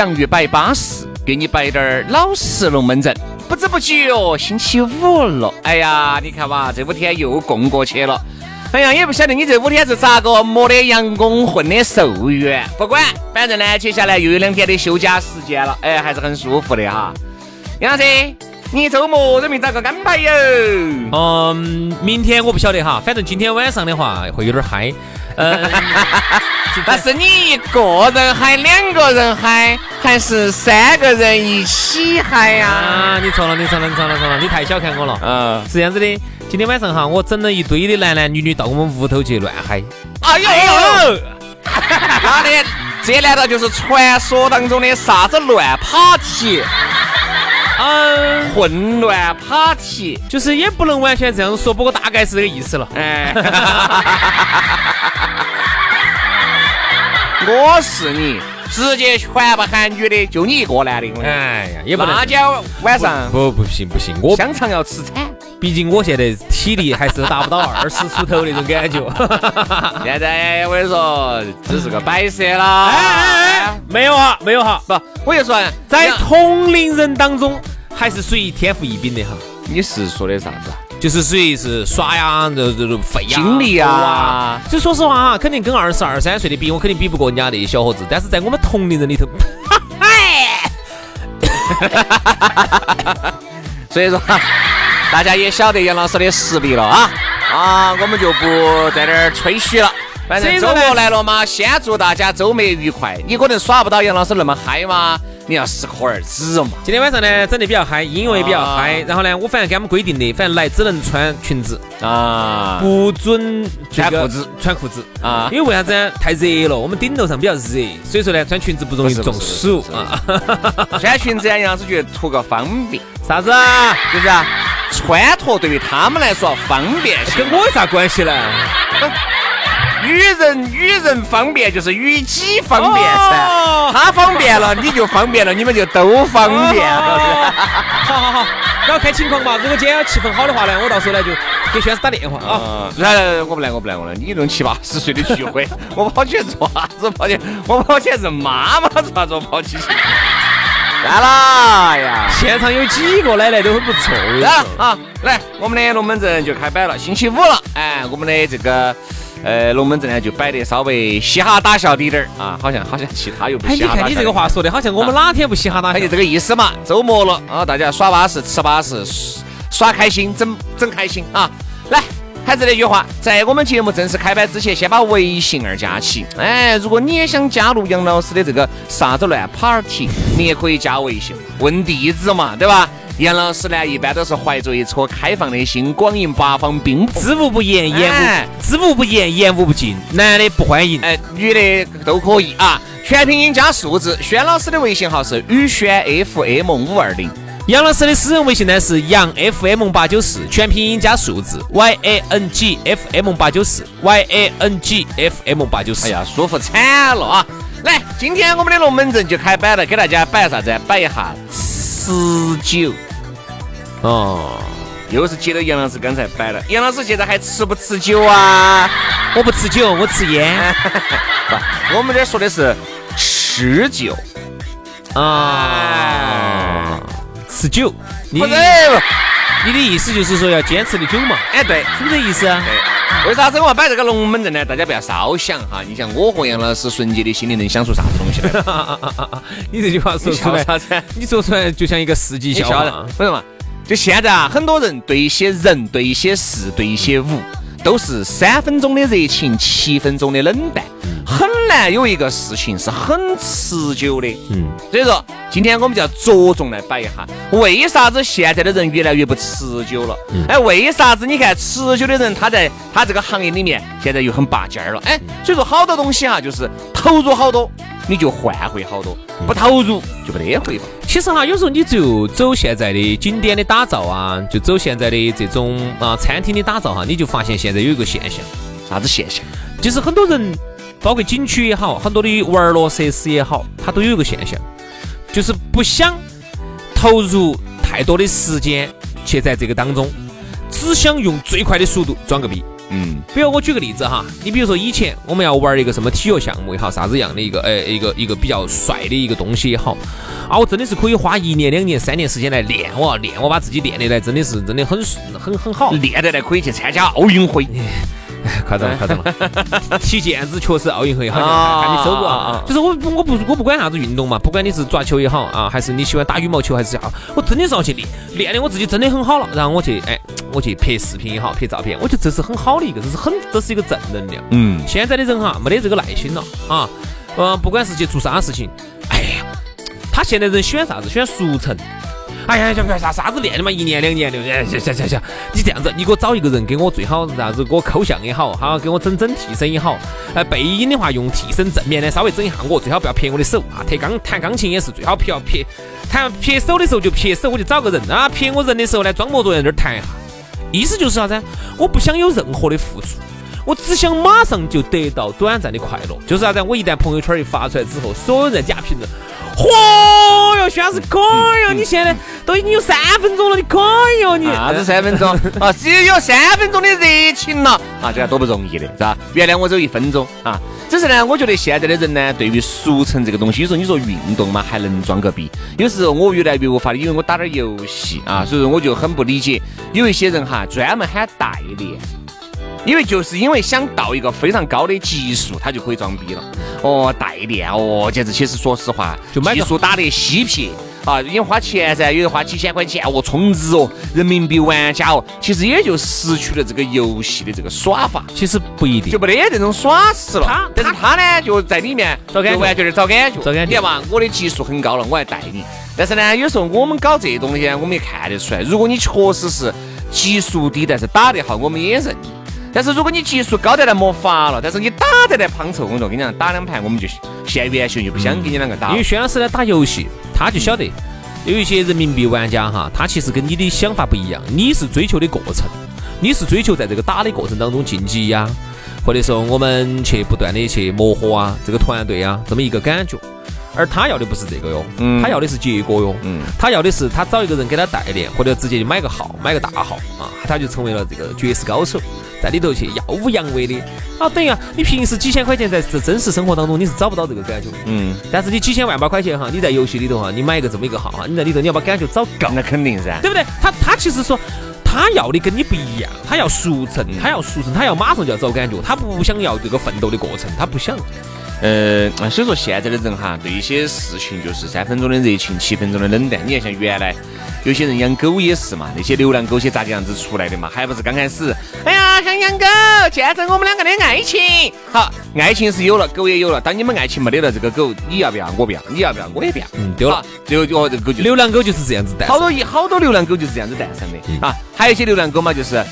洋芋摆巴适，给你摆点儿老式龙门阵。不知不觉哦，星期五了。哎呀，你看嘛，这五天又供过去了。哎呀，也不晓得你这五天是咋个磨的阳光，混的寿元。不管，反正呢，接下来又有两天的休假时间了。哎，还是很舒服的哈。杨老师，你周末准备咋个安排哟？嗯，明天我不晓得哈，反正今天晚上的话会有点嗨。呃，那是你一个人嗨，两个人嗨，还是三个人一起嗨呀？啊，你错了，你错了，你错了，错了，你太小看我了。嗯，是这样子的，今天晚上哈，我整了一堆的男男女女到我们屋头去乱嗨。哎呦，妈的，这难道就是传说当中的啥子乱 party？嗯，混乱 party，就是也不能完全这样说，不过大概是这个意思了。哎，我是你，直接全部喊女的，就你一个男的。哎呀，也不能那家晚上不不行不行，我香肠要吃惨。毕竟我现在体力还是达不到 二十出头那种感觉。现在我跟你说，只是个摆设啦。哎哎哎，没有哈，没有哈，不，我就说在同龄人当中还是属于天赋异禀的哈。你是说的啥子？就是属于是耍呀，这这这费呀，精力啊。就说实话哈，肯定跟二十二三岁的比，我肯定比不过人家那些小伙子。但是在我们同龄人里头，所以说。大家也晓得杨老师的实力了啊啊！我们就不在这儿吹嘘了。反正周末来了嘛，先祝大家周末愉快。你可能耍不到杨老师那么嗨吗？你要适可而止嘛。今天晚上呢，整的比较嗨，音乐也比较嗨。然后呢，我反正给他们规定的，反正来只能穿裙子啊，不准穿裤子，穿裤子啊。因为为啥子？太热了，我们顶楼上比较热，所以说呢，穿裙子不容易中暑啊。穿裙子呀，杨老师觉得图个方便。啥子啊？就是啊。穿脱对于他们来说方便，跟我有啥关系呢？与人与人方便就是与己方便噻，他方便了你就方便了，你们就都方便了。好好好，然后 看情况吧。如果今天气氛好的话呢，我到时候呢就给轩子打电话啊。来来来，我不来，我不来，我来。你这种七八十岁的聚会，我跑去做啥子？跑去我跑去认妈妈做啥子？我跑去。来啦呀！现场有几个奶奶都很不错。来了啊！来，我们的龙门阵就开摆了。星期五了，哎，我们的这个呃龙门阵呢就摆得稍微嘻哈打笑滴点儿啊，好像好像其他又不嘻哈。你看你这个话说的，好像我们哪天不嘻哈打？就这个意思嘛。周末了啊，大家耍巴适，吃巴适，耍开心，整整开心啊！来。还是那句话，在我们节目正式开拍之前，先把微信二加起。哎，如果你也想加入杨老师的这个啥子乱 party，你也可以加微信，问地址嘛，对吧？杨老师呢，一般都是怀着一颗开放的心，广迎八方宾客，知无不言，言无知无不言，言无不尽。男的不欢迎，哎，女的都可以啊。全拼音加数字，轩老师的微信号是宇轩 FM 五二零。杨老师的私人微信呢是杨 FM 八九四，全拼音加数字 Y A N G F M 八九四 Y A N G F M 八九四。哎呀，舒服惨了啊！来，今天我们的龙门阵就开摆了，给大家摆啥子？摆一下持久。哦，又是接着杨老师刚才摆了。杨老师现在还吃不吃酒啊？我不吃酒，我吃烟。不，我们这说的是吃酒。啊。吃酒，你不是，你的意思就是说要坚持的久嘛？哎对。是不是这意思啊？对，为啥子我要摆这个龙门阵呢？大家不要烧想哈。你像我和杨老师纯洁的心灵能想出啥子东西来？你这句话说出来，啥子？你说出来就像一个世纪笑话。为什么？就现在啊，很多人对一些人、对一些事、对一些物，都是三分钟的热情，七分钟的冷淡。很难有一个事情是很持久的，嗯，所以说今天我们就要着重来摆一下，为啥子现在的人越来越不持久了？哎，为啥子你看持久的人他在他这个行业里面现在又很拔尖儿了？哎，所以说好多东西哈，就是投入好多，你就换回好多；不投入就没得回报。其实哈，有时候你就走现在的景点的打造啊，就走现在的这种啊餐厅的打造哈，你就发现现在有一个现象，啥子现象？就是很多人。包括景区也好，很多的玩乐设施也好，它都有一个现象，就是不想投入太多的时间去在这个当中，只想用最快的速度装个逼。嗯，比如我举个例子哈，你比如说以前我们要玩一个什么体育项目也好，啥子样的一个，哎，一个一个比较帅的一个东西也好，啊，我真的是可以花一年、两年、三年时间来练，我要练，我把自己练得来，真的是真的很很很好，练得来可以去参加奥运会。夸张了，夸张了！踢毽子确实奥运会好像还没收过啊。就是我我不我不管啥子运动嘛，不管你是抓球也好啊，还是你喜欢打羽毛球还是啥，我真的是要去练，练的我自己真的很好了，然后我去哎，我去拍视频也好，拍照片，我觉得这是很好的一个，这是很这是一个正能量。嗯，现在的人哈没得这个耐心了啊，嗯，不管是去做啥事情，哎呀，他现在人喜欢啥子？喜欢速成。哎呀，想不啥啥子练的嘛，一年两年的，行行行行，你这样子，你给我找一个人给我最好啥子，给我抠像也好，好给我整整替身也好。呃，背影的话用替身正面的稍微整一下我，最好不要撇我的手啊。弹钢弹钢琴也是最好不要撇，弹撇手的时候就撇手，我就找个人啊。撇我人的时候呢，装模作样在那儿弹一下。意思就是啥子？我不想有任何的付出，我只想马上就得到短暂的快乐。就是啥子？我一旦朋友圈一发出来之后，所有人加评论。嚯哟，徐老师可以哟！你现在都已经有三分钟了，你可以哦！你啥子三分钟 啊？只有三分钟的热情了啊！这个多不容易的是吧？原谅我只有一分钟啊！只是呢，我觉得现在的人呢，对于速成这个东西，有时候你说运动嘛，还能装个逼。有时候我越来越无法，因为我打点游戏啊，所以说我就很不理解，有一些人哈，专门喊代练。因为就是因为想到一个非常高的级数，他就可以装逼了。哦，代练哦，简直其实说实话，就技术打得稀撇啊，因为花钱噻，有人花几千块钱哦，充值哦，人民币玩家哦，其实也就失去了这个游戏的这个耍法。其实不一定，就没得这种耍事了。他，但是他呢，就在里面找感觉，玩觉找感觉，找感觉。你看嘛，我的级数很高了，我还带你。但是呢，有时候我们搞这东西，我们也看得出来，如果你确实是级数低，但是打得好，我们也认。但是如果你技术高得来没法了，但是你打得来胖臭，我跟你讲，打两盘我们就现原形就不想跟你两个打。因为薛老师呢打游戏，他就晓得有一些人民币玩家哈，他其实跟你的想法不一样。你是追求的过程，你是追求在这个打的过程当中晋级呀，或者说我们去不断的去磨合啊，这个团队啊这么一个感觉。而他要的不是这个哟，他要的是结果哟，他要的是他找一个人给他代练，或者直接就买个号，买个大号啊，他就成为了这个绝世高手。在里头去耀武扬威的啊，等于啊，你平时几千块钱在这真实生活当中你是找不到这个感觉，嗯，但是你几千万把块钱哈，你在游戏里头哈，你买一个这么一个号哈，你在里头你要把感觉找够，那肯定噻，对不对？他他其实说他要的跟你不一样，他要速成，他要速成，他要马上就要找感觉，他不想要这个奋斗的过程，他不想。呃，所以说现在的人哈，对一些事情就是三分钟的热情，七分钟的冷淡。你看像原来。有些人养狗也是嘛，那些流浪狗些咋个样子出来的嘛？还不是刚开始，哎呀，想养狗，见证我们两个的爱情。好，爱情是有了，狗也有了。当你们爱情没得了，这个狗你要不要？我不要。你要不要？我也不要。嗯，丢了。最后就哦，这个狗就流浪狗就是这样子诞生。好多一好多流浪狗就是这样子诞生的啊。还有一些流浪狗嘛，就是，哎，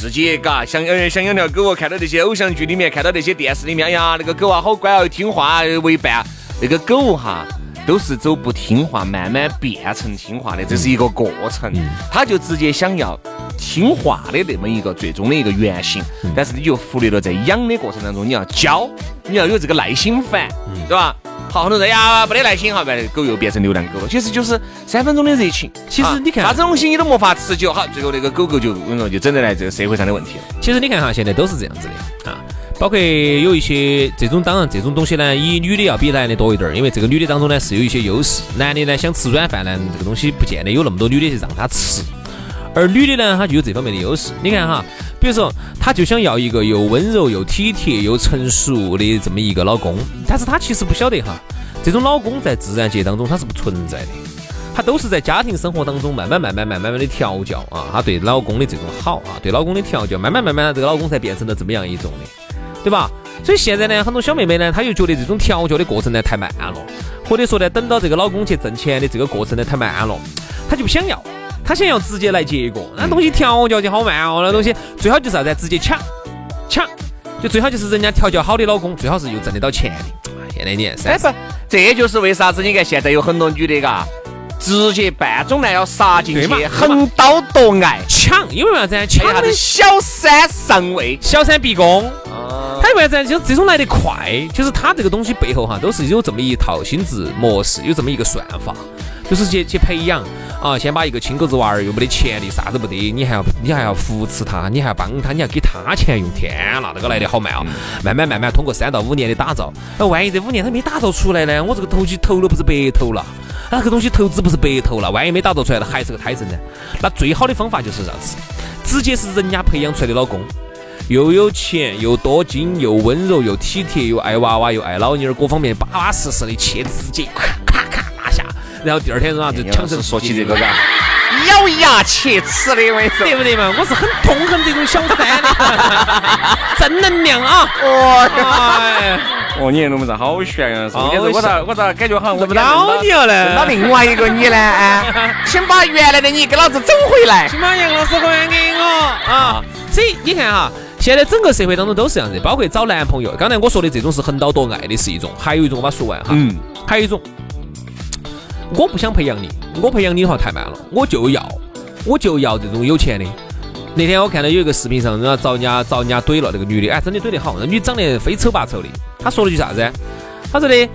自己嘎想呃想养条狗哦，看到那些偶像剧里面，看到那些电视里面，哎呀，那个狗啊好乖哦，听话为伴。那个狗哈。都是走不听话，慢慢变成听话的，这是一个过程。他就直接想要听话的那么一个最终的一个原型，但是你就忽略了在养的过程当中，你要教，你要有这个耐心烦，对吧？好多人呀，没得耐心哈，把狗又变成流浪狗了。其实就是三分钟的热情。其实你看，啥子东西你都没法持久，好，最后那个狗狗就我跟你说，就整得来这个社会上的问题了。其实你看哈，现在都是这样子的啊。包括有一些这种，当然这种东西呢，以女的要比男的多一点儿，因为这个女的当中呢是有一些优势。男的呢想吃软饭呢，这个东西不见得有那么多女的去让他吃，而女的呢，她就有这方面的优势。你看哈，比如说她就想要一个又温柔又体贴又成熟的这么一个老公，但是她其实不晓得哈，这种老公在自然界当中他是不存在的，他都是在家庭生活当中慢慢慢慢慢慢慢的调教啊，他对老公的这种好啊，对老公的调教，慢慢慢慢这个老公才变成了这么样一种的。对吧？所以现在呢，很多小妹妹呢，她又觉得这种调教的过程呢太慢了，或者说呢，等到这个老公去挣钱的这个过程呢太慢了，她就不想要，她想要直接来结果。那东西调教就好慢哦，那东西最好就是啥子？直接抢抢，就最好就是人家调教好的老公，最好是又挣得到钱的。现在你看，哎不，这就是为啥子？你看现在有很多女的，嘎，直接半种男要杀进去，横刀夺爱抢，因为啥子？抢的小三上位，小三逼宫。他为啥子？就这种来得快，就是他这个东西背后哈，都是有这么一套心智模式，有这么一个算法，就是去去培养啊。先把一个亲狗子娃儿又没得潜力，啥都不得，你还要你还要扶持他，你还要帮他，你要给他钱用。天呐，那个来的好慢啊！慢慢慢慢通过三到五年的打造，那万一这五年他没打造出来呢？我这个投机投了不是白投了？那个东西投资不是白投了？万一没打造出来，还是个胎神呢？那最好的方法就是啥子？直接是人家培养出来的老公。又有钱，又多金，又温柔，又体贴，又爱娃娃，又爱老妞儿，各方面巴巴适适的，切直接咔咔咔拿下，然后第二天是啥就抢成说起这个嘎，咬牙切齿的，我对不对嘛？我是很痛恨这种小三的，正能量啊！哦，哦，你龙门阵好悬啊！我咋我咋感觉好像我不到你了呢？认到另外一个你呢？啊，请把原来的你给老子整回来，请把杨老师还给我啊！所以你看哈。现在整个社会当中都是这样子，包括找男朋友。刚才我说的这种是横刀夺爱的是一种，还有一种我把它说完哈。嗯。还有一种，我不想培养你，我培养你的话太慢了，我就要，我就要这种有钱的。那天我看到有一个视频上，人家找人家找人家怼了那个女的，哎，真的怼得好，那女长得非丑八丑的。她说了句啥子？她说的。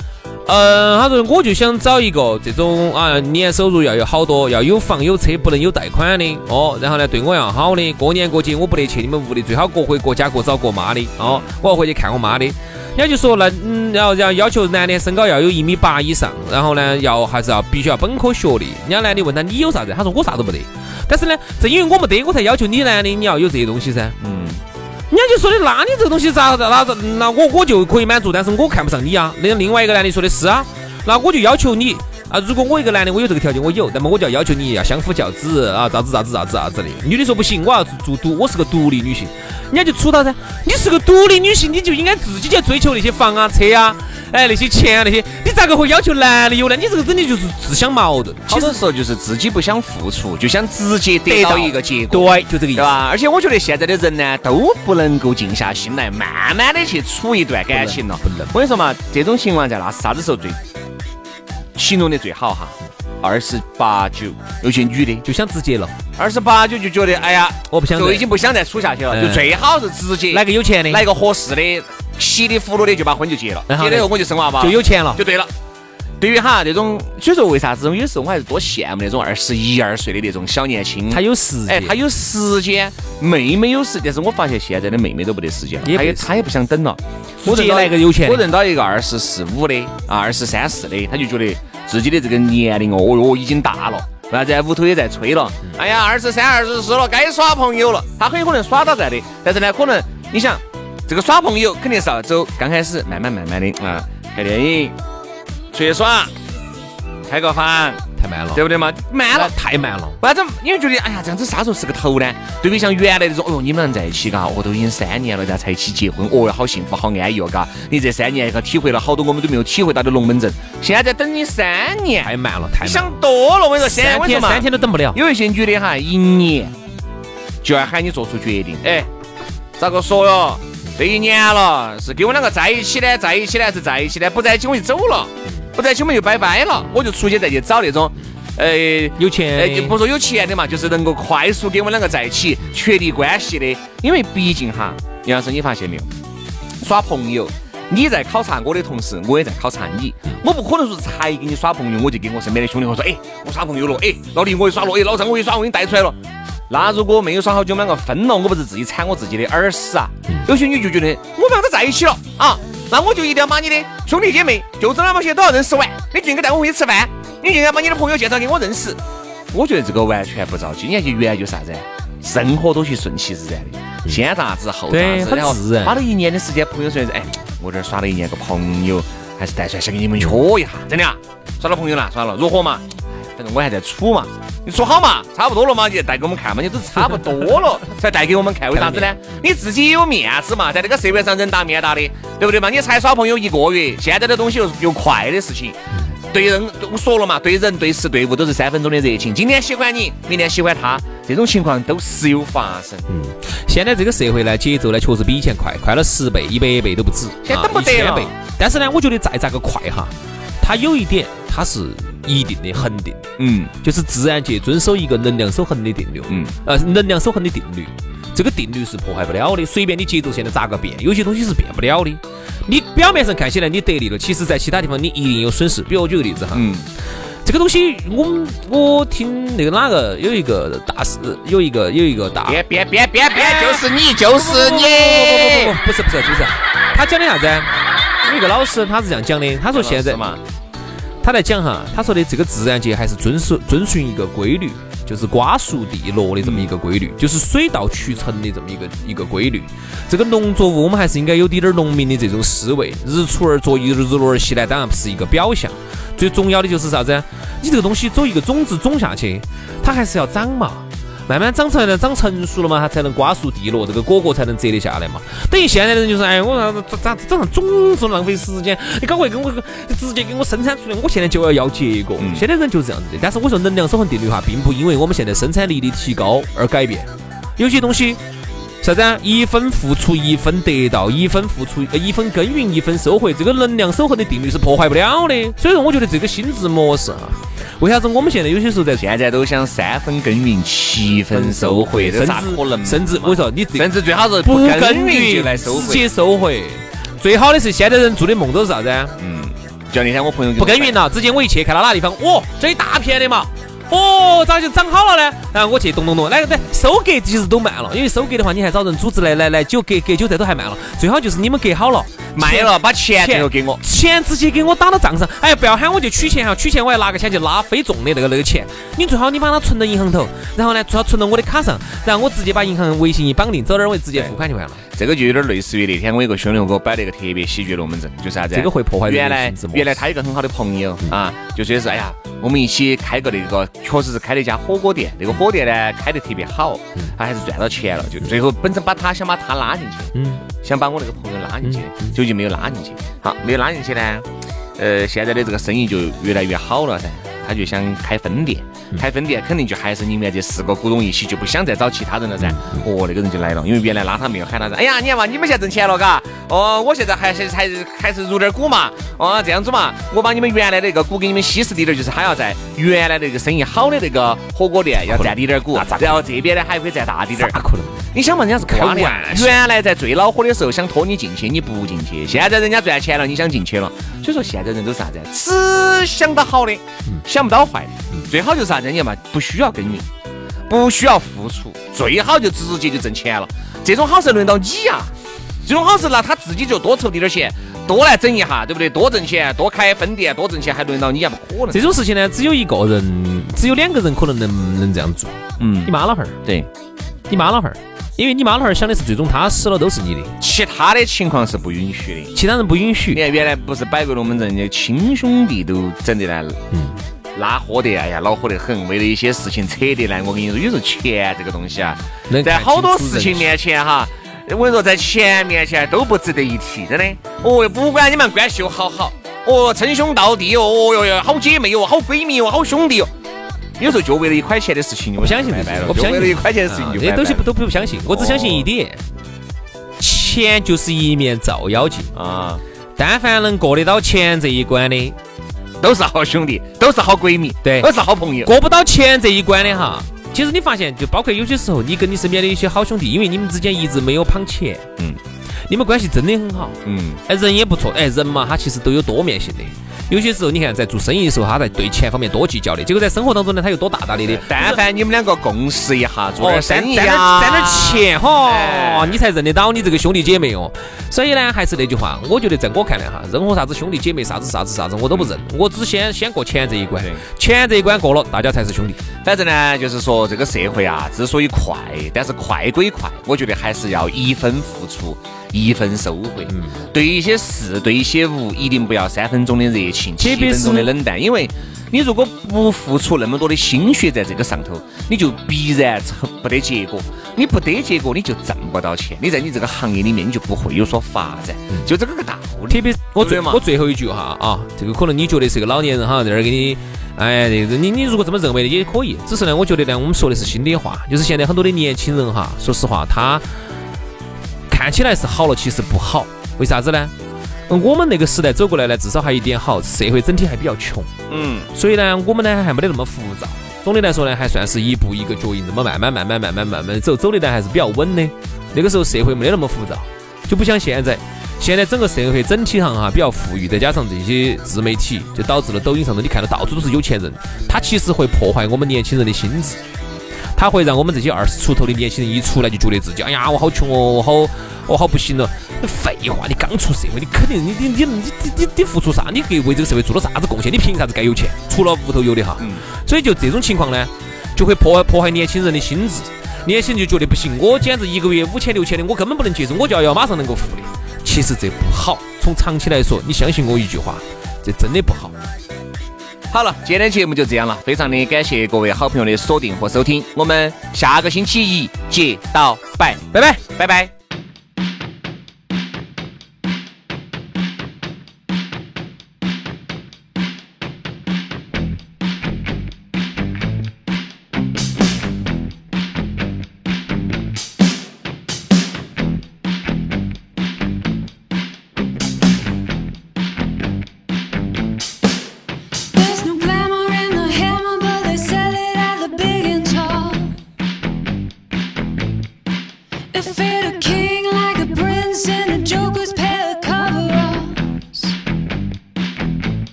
嗯，他说我就想找一个这种啊，年收入要有好多，要有房有车，不能有贷款的哦。然后呢，对我要好的，过年过节我不得去你们屋里，最好各回各家各找各妈的哦。我要回去看我妈的。人家就说那嗯，然后然后要求男的身高要有一米八以上，然后呢要还是要必须要本科学历。人家男的问他你有啥子？他说我啥都没得。但是呢，正因为我没得，我才要求你男的你要有这些东西噻。嗯。人家就说的，那你这个东西咋咋咋那我我就可以满足，但是我看不上你啊。那另外一个男的说的是啊，那我就要求你啊，如果我一个男的我有这个条件我有，那么我就要要求你要相夫教子啊，咋子咋子咋子咋子的。女的说不行，我要做独，我是个独立女性。人家就出道噻，你是个独立女性，你就应该自己去追求那些房啊车啊，哎那些钱啊那些，你咋个会要求男的有呢？你这个真的就是自相矛盾。好多时候就是自己不想付出，就想直接得到一个结果。对，就这个意思。对吧？而且我觉得现在的人呢，都不能够静下心来，慢慢的去处一段感情了。不能。我跟你说嘛，这种情况在那是啥子时候最形容的最好哈？二十八九，有些女的就想直接了。二十八九就觉得，哎呀，我不想，就已经不想再处下去了，就最好是直接来个有钱的，来个合适的，稀里糊涂的就把婚就结了，结了以后我就生娃娃，就有钱了，就对了。对于哈这种，所以说为啥子有时候我还是多羡慕那种二十一二岁的那种小年轻，他有时间，哎，他有时间，妹妹有时，但是我发现现在的妹妹都没得时间了，他也他也不想等了。我认到一个有钱，我认到一个二十四五的啊，二十三四的，他就觉得。自己的这个年龄哦，哦哟，已经大了，为啥子？屋头也在催了。哎呀，二十三、二十四了，该耍朋友了。他很有可能耍到在的，但是呢，可能你想，这个耍朋友肯定是要走，刚开始慢慢慢慢的啊，看电影、出去耍、开个房。太慢了，对不对嘛？慢了，太慢了。为啥子？因为觉得，哎呀，这样子啥时候是个头呢？对比像原来那种，哦哟，你们在一起嘎，哦，都已经三年了，然后才一起结婚，哦哟，好幸福，好安逸哦，嘎。你这三年可体会了好多我们都没有体会到的龙门阵。现在等你三年，太慢了，太想多了。我跟你说，三天三天都等不了。有一些女的哈，一年就要喊你做出决定。哎，咋个说哟？这一年了，是跟我两个在一起呢，在一起呢，是在一起呢，不在一起我就走了。不在一起我们就拜拜了，我就出去再去找那种，呃，有钱，呃，不说有钱的嘛，就是能够快速跟我们两个在一起确立关系的。因为毕竟哈，杨老师，你发现没有？耍朋友，你在考察我的同时，我也在考察你。我不可能说才跟你耍朋友，我就跟我身边的兄弟伙说，哎，我耍朋友了，哎，老李我也耍了，哎，老张我也耍，我给你带出来了。那如果没有耍好久，我们两个分了，我不是自己铲我自己的耳屎啊？有些女就觉得我们两个在一起了啊，那我就一定要把你的兄弟姐妹、舅子那么些都要认识完，你就应该带我回去吃饭，你就应该把你的朋友介绍给我认识。我觉得这个完全不着急，你看，就原来就啥子，生活都去顺其自然的，先咋子后咋子，然后花了一年的时间，朋友说哎，我这儿耍了一年个朋友，还是带出来想给你们约一下，真的啊，耍了朋友了，耍了如何嘛？反正我还在处嘛，你说好嘛，差不多了嘛，你带给我们看嘛，你都差不多了才带给我们看，为啥子呢？你自己也有面子嘛，在这个社会上人打面打的，对不对嘛？你才耍朋友一个月，现在的东西又又快的事情。对人，我说了嘛，对人、对事、对物都是三分钟的热情。今天喜欢你，明天喜欢他，这种情况都时有发生。嗯，现在这个社会呢，节奏呢，确实比以前快，快了十倍、一百倍都不止。现在等不得了。但是呢，我觉得再咋个快哈，它有一点，它是一定的、恒定的。嗯，就是自然界遵守一个能量守恒的定律。嗯，呃，能量守恒的定律。这个定律是破坏不了的，随便你节奏现在咋个变，有些东西是变不了的。你表面上看起来你得利了，其实在其他地方你一定有损失。比如我举个例子哈，嗯，这个东西我我听那个哪个有一个大师，有一个有一个大，别别别别别，就是你就是你，不不不不不是不是不是，他讲的啥子？有一个老师他是这样讲的，他说现在嘛，他在讲哈，他说的这个自然界还是遵守遵循一个规律。就是瓜熟蒂落的这么一个规律，就是水到渠成的这么一个一个规律。这个农作物我们还是应该有点点农民的这种思维，日出而作，日落而息呢，当然不是一个表象。最重要的就是啥子？你这个东西走一个种子种下去，它还是要长嘛。慢慢长出来了，长成熟了嘛，它才能瓜熟蒂落，这个果果才能摘得下来嘛。等于现在的人就是，哎，我啥子咋长上种子浪费时间？你赶快给我直接给我生产出来，我现在就要要结果。现在人就是这样子的。但是我说能量守恒定律哈，并不因为我们现在生产力的提高而改变。有些东西啥子啊？一分付出一分得到，一分付出一分耕耘一分收获，这个能量守恒的定律是破坏不了的。所以说，我觉得这个心智模式啊。为啥子我们现在有些时候在现在都想三分耕耘七分收获？甚至甚至我说你甚至最好是不耕耘就来收直接收回。最好的是现在人做的梦都是啥子？嗯，就那天我朋友不耕耘了，直接我一去看到哪个地方，哦，这一大片的嘛。哦，咋就长好了呢？然后我去咚咚咚，那个对，收割其实都慢了，因为收割的话，你还找人组织来来来，就割割韭菜都还慢了。最好就是你们割好了，卖了，把钱最后给我，钱直接给我打到账上。哎，不要喊我就取钱哈，取钱我还拿个钱去拉非重的那个那个钱。你最好你把它存到银行头，然后呢，最好存到我的卡上，然后我直接把银行微信一绑定，走哪儿我直接付款就完了。这个就有点类似于那天我有个兄弟给我摆了一个特别喜剧龙门阵，就是啥子？这个会破坏原来原来他有个很好的朋友啊，就说是哎呀，我们一起开个那个，确实是开了一家火锅店，那个火店呢开得特别好，他还是赚到钱了，就最后本身把他想把他拉进去，嗯，想把我那个朋友拉进去，结果就没有拉进去。好，没有拉进去呢，呃，现在的这个生意就越来越好了噻。他就想开分店，开分店肯定就还是里面这四个股东一起，就不想再找其他人了噻。哦，那个人就来了，因为原来拉他没有喊他噻。哎呀，你看嘛，你们现在挣钱了，嘎。哦，我现在还是还是还是入点股嘛。哦，这样子嘛，我把你们原来那个股给你们稀释滴点，就是他要在原来那个生意好的那个火锅店要占滴点股，然后这边呢还会占大滴点。咋可能？你想嘛，人家是开玩笑。原来在最恼火的时候想拖你进去，你不进去。现在人家赚钱了，你想进去了。所以说现在人都是啥子？只想到好的，想不到坏的。最好就是啥子？你嘛，不需要耕耘，不需要付出，最好就直接就挣钱了。这种好事轮到你呀？这种好事那他自己就多筹点点钱，多来整一下，对不对？多挣钱，多开分店，多挣钱，还轮到你呀？不可能。这种事情呢，只有一个人，只有两个人可能能能这样做。嗯，你妈老汉儿，对，你妈老汉儿。因为你妈老汉儿想的是最终他死了都是你的，其他的情况是不允许的，其他人不允许。你看原来不是摆个龙门阵，亲兄弟都整得来，嗯，拉火的，哎呀，恼火得很。为了一些事情扯得来，我跟你说，有时候钱这个东西啊，在好多事情面前哈，我跟你说，在钱面前都不值得一提，真的。哦，不管你们关系有好好，哦，称兄道弟哦，哦哟哟，好姐妹哦，好闺蜜哦，好兄弟哦。有时候就为了一块钱的事情，我不相信，我不相信为了一块钱的事情，这些东西不都不相信。我只相信一点，钱就是一面照妖镜啊！但凡能过得到钱这一关的，都是好兄弟，都是好闺蜜，对，都是好朋友。过不到钱这一关的哈，其实你发现，就包括有些时候，你跟你身边的一些好兄弟，因为你们之间一直没有捧钱，嗯，你们关系真的很好，嗯，哎，人也不错，哎，人嘛，他其实都有多面性的。有些时候你看在做生意的时候，他在对钱方面多计较的，结果在生活当中呢，他又多大大咧咧。但凡你们两个共识一下，做点生意啊，赚点钱哈，你才认得到你这个兄弟姐妹哦。所以呢，还是那句话，我觉得在我看来哈，任何啥子兄弟姐妹，啥子啥子啥子，我都不认，我只先先过钱这一关，钱这一关过了，大家才是兄弟。反正呢，就是说这个社会啊，之所以快，但是快归快，我觉得还是要一分付出。一分收回，对一些事，对一些物，一定不要三分钟的热情，七分钟的冷淡。因为你如果不付出那么多的心血在这个上头，你就必然成不得结果。你不得结果，你就挣不到钱。你在你这个行业里面，你就不会有所发展。就这个个道理。特别我最我最后一句哈啊，这个可能你觉得是个老年人哈，在这儿给你，哎，这个你你如果这么认为的也可以。只是呢，我觉得呢，我们说的是心里话，就是现在很多的年轻人哈，说实话他。看起来是好了，其实不好。为啥子呢？我们那个时代走过来呢，至少还一点好，社会整体还比较穷。嗯。所以呢，我们呢还没得那么浮躁。总的来说呢，还算是一步一个脚印，这么慢慢慢慢慢慢慢慢走，走的呢还是比较稳的。那个时候社会没得那么浮躁，就不像现在。现在整个社会整体上哈比较富裕，再加上这些自媒体，就导致了抖音上头你看到到处都是有钱人，他其实会破坏我们年轻人的心智。他会让我们这些二十出头的年轻人一出来就觉得自己，哎呀，我好穷哦，我好，我好不行了。废话，你刚出社会，你肯定，你你你你你你付出啥？你给为这个社会做了啥子贡献？你凭啥子该有钱？除了屋头有的哈。嗯所以就这种情况呢，就会破坏破坏年轻人的心智。年轻人就觉得不行，我简直一个月五千六千的，我根本不能接受，我就要要马上能够付的。其实这不好，从长期来说，你相信我一句话，这真的不好。好了，今天节目就这样了，非常的感谢各位好朋友的锁定和收听，我们下个星期一接到拜，拜拜，拜拜。